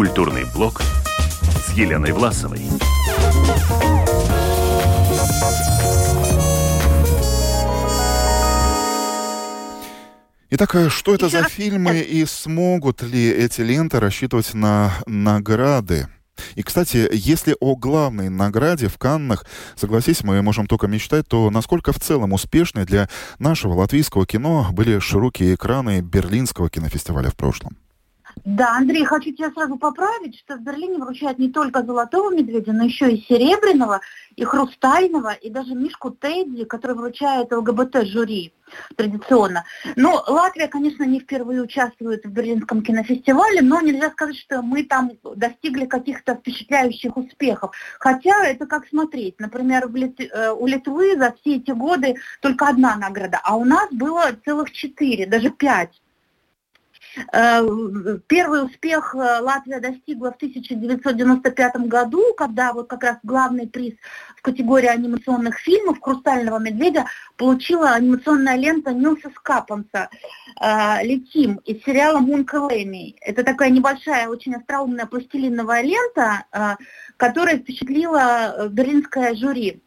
Культурный блог с Еленой Власовой. Итак, э, что это за фильмы и смогут ли эти ленты рассчитывать на награды? И, кстати, если о главной награде в Каннах, согласись, мы можем только мечтать, то насколько в целом успешны для нашего латвийского кино были широкие экраны Берлинского кинофестиваля в прошлом? Да, Андрей, хочу тебя сразу поправить, что в Берлине вручают не только золотого медведя, но еще и серебряного, и хрустального, и даже Мишку Тедди, который вручает ЛГБТ-жюри традиционно. Но Латвия, конечно, не впервые участвует в Берлинском кинофестивале, но нельзя сказать, что мы там достигли каких-то впечатляющих успехов. Хотя это как смотреть. Например. Э, у Литвы за все эти годы только одна награда, а у нас было целых четыре, даже пять. Э, первый успех э, Латвия достигла в 1995 году, когда вот как раз главный приз в категории анимационных фильмов «Хрустального медведя» получила анимационная лента Нилса Скапанса э, «Летим» из сериала «Мунка Лэми». Это такая небольшая, очень остроумная пластилиновая лента, которая впечатлила берлинское жюри.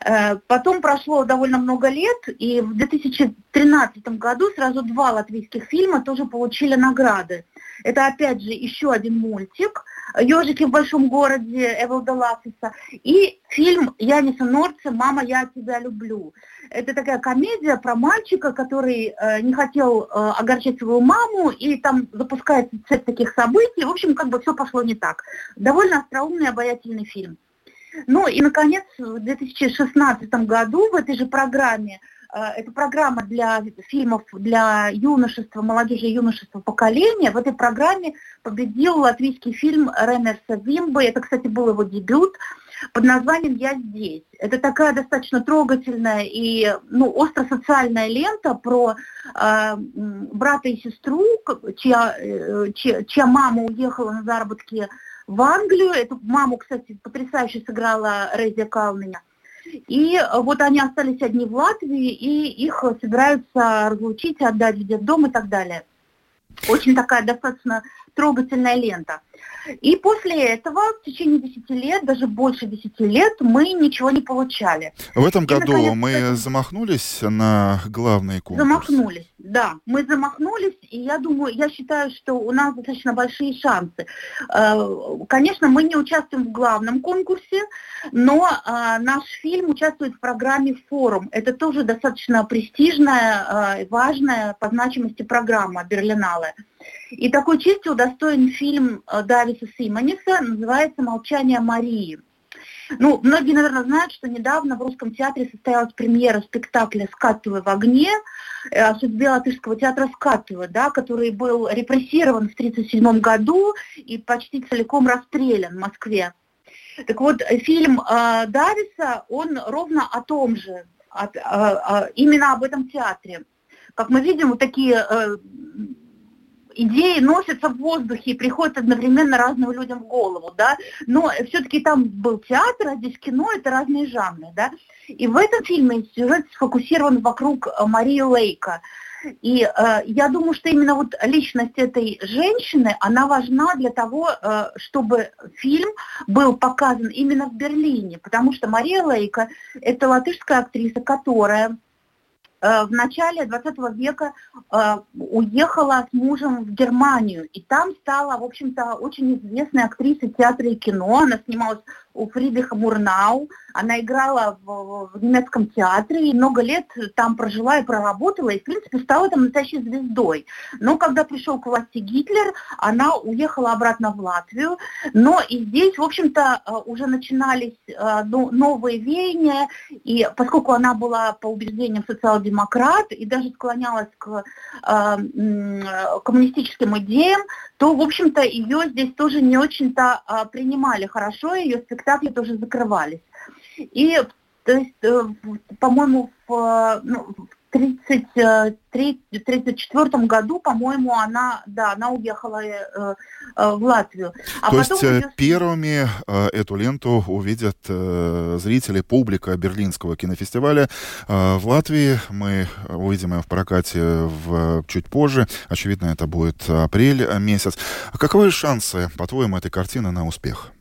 Э, потом прошло довольно много лет, и в 2013 году сразу два латвийских фильма тоже получили награды. Это опять же еще один мультик «Ежики в большом городе» Эвелда Лафиса и фильм Яниса Норца «Мама, я тебя люблю». Это такая комедия про мальчика, который э, не хотел э, огорчать свою маму, и там запускается цепь таких событий. В общем, как бы все пошло не так. Довольно остроумный, обаятельный фильм. Ну и, наконец, в 2016 году в этой же программе, э, это программа для фильмов для юношества, молодежи и юношества поколения, в этой программе победил латвийский фильм Ренерса Вимбы, это, кстати, был его дебют, под названием «Я здесь». Это такая достаточно трогательная и ну, остро-социальная лента про э, брата и сестру, чья, э, чья, чья мама уехала на заработки в Англию. Эту маму, кстати, потрясающе сыграла Резия Калменя. И вот они остались одни в Латвии, и их собираются разлучить, отдать в детдом и так далее. Очень такая достаточно трогательная лента. И после этого в течение 10 лет, даже больше 10 лет, мы ничего не получали. В этом и, году наконец, мы замахнулись на главный конкурс? Замахнулись, да. Мы замахнулись, и я думаю, я считаю, что у нас достаточно большие шансы. Э, конечно, мы не участвуем в главном конкурсе, но э, наш фильм участвует в программе «Форум». Это тоже достаточно престижная, э, важная по значимости программа Берлинале. И такой чести удостоен фильм Дависа Симониса, называется «Молчание Марии». Ну, многие, наверное, знают, что недавно в Русском театре состоялась премьера спектакля «Скатывай в огне» э, о судьбе латышского театра Скатывай, да, который был репрессирован в 1937 году и почти целиком расстрелян в Москве. Так вот, фильм э, Дависа, он ровно о том же, от, э, именно об этом театре. Как мы видим, вот такие э, идеи носятся в воздухе и приходят одновременно разным людям в голову, да, но все-таки там был театр, а здесь кино, это разные жанры, да, и в этом фильме сюжет сфокусирован вокруг э, Марии Лейка, и э, я думаю, что именно вот личность этой женщины, она важна для того, э, чтобы фильм был показан именно в Берлине, потому что Мария Лейка – это латышская актриса, которая в начале 20 века э, уехала с мужем в Германию, и там стала, в общем-то, очень известной актрисой театра и кино. Она снималась у Фридриха Мурнау. Она играла в, в немецком театре и много лет там прожила и проработала, и, в принципе, стала там настоящей звездой. Но когда пришел к власти Гитлер, она уехала обратно в Латвию. Но и здесь, в общем-то, э, уже начинались э, новые веяния, и поскольку она была по убеждениям социал-демократ и даже склонялась к э, коммунистическим идеям, то, в общем-то, ее здесь тоже не очень-то принимали хорошо, ее спектакль спектакли тоже закрывались. И, то есть, э, по-моему, в, ну, 1934 году, по-моему, она, да, она уехала э, э, в Латвию. А То есть ее... первыми э, эту ленту увидят э, зрители, публика Берлинского кинофестиваля. Э, в Латвии мы увидим ее в прокате в, чуть позже. Очевидно, это будет апрель месяц. Каковы шансы, по-твоему, этой картины на успех?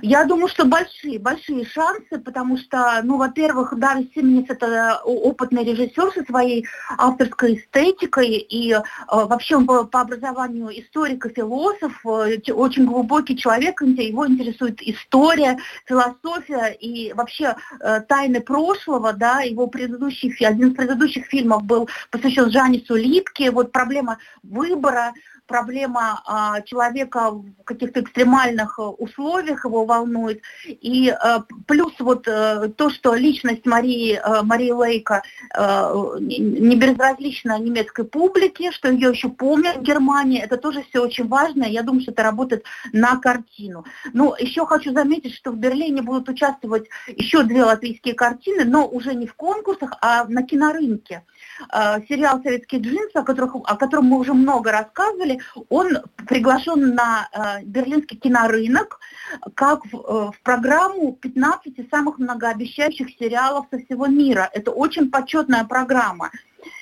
Я думаю, что большие, большие шансы, потому что, ну, во-первых, Дарья Сименец это опытный режиссер со своей авторской эстетикой, и э, вообще он по, по образованию историк и философ, э, очень глубокий человек, его интересует история, философия и вообще э, тайны прошлого, да, его предыдущий, один из предыдущих фильмов был посвящен Жанису Липке, вот проблема выбора, проблема а, человека в каких-то экстремальных э, условиях его волнует. И а, плюс вот а, то, что личность Марии, а, Марии Лейка не безразлична немецкой публике, что ее еще помнят в Германии, это тоже все очень важно. Я думаю, что это работает на картину. Ну, еще хочу заметить, что в Берлине будут участвовать еще две латвийские картины, но уже не в конкурсах, а на кинорынке. А, сериал «Советские джинсы», о, которых, о котором мы уже много рассказывали, он приглашен на э, берлинский кинорынок как в, э, в программу 15 самых многообещающих сериалов со всего мира. Это очень почетная программа.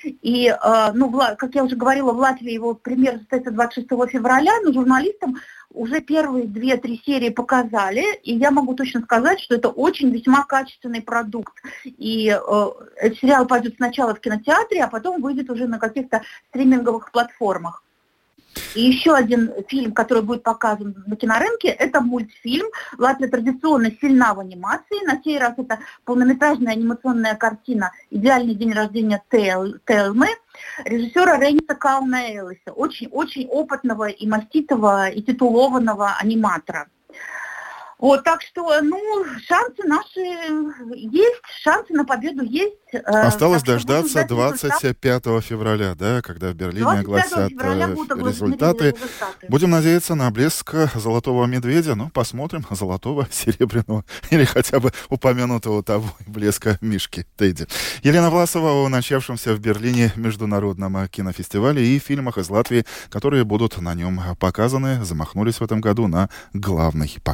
И, э, ну, как я уже говорила, в Латвии его премьера состоится 26 февраля, но журналистам уже первые две-три серии показали, и я могу точно сказать, что это очень весьма качественный продукт. И э, сериал пойдет сначала в кинотеатре, а потом выйдет уже на каких-то стриминговых платформах. И еще один фильм, который будет показан на кинорынке, это мультфильм. Латвия традиционно сильна в анимации. На сей раз это полнометражная анимационная картина «Идеальный день рождения Телмы» режиссера Рейниса Кауна Элиса, очень, очень опытного и маститого и титулованного аниматора. Вот, так что, ну, шансы наши есть, шансы на победу есть. Э, Осталось дождаться 25 февраля, да, когда в Берлине огласят э, результаты. результаты. Будем надеяться на блеск золотого медведя, ну, посмотрим, золотого, серебряного или хотя бы упомянутого того блеска Мишки Тедди. Елена Власова о начавшемся в Берлине международном кинофестивале и фильмах из Латвии, которые будут на нем показаны, замахнулись в этом году на главный показ.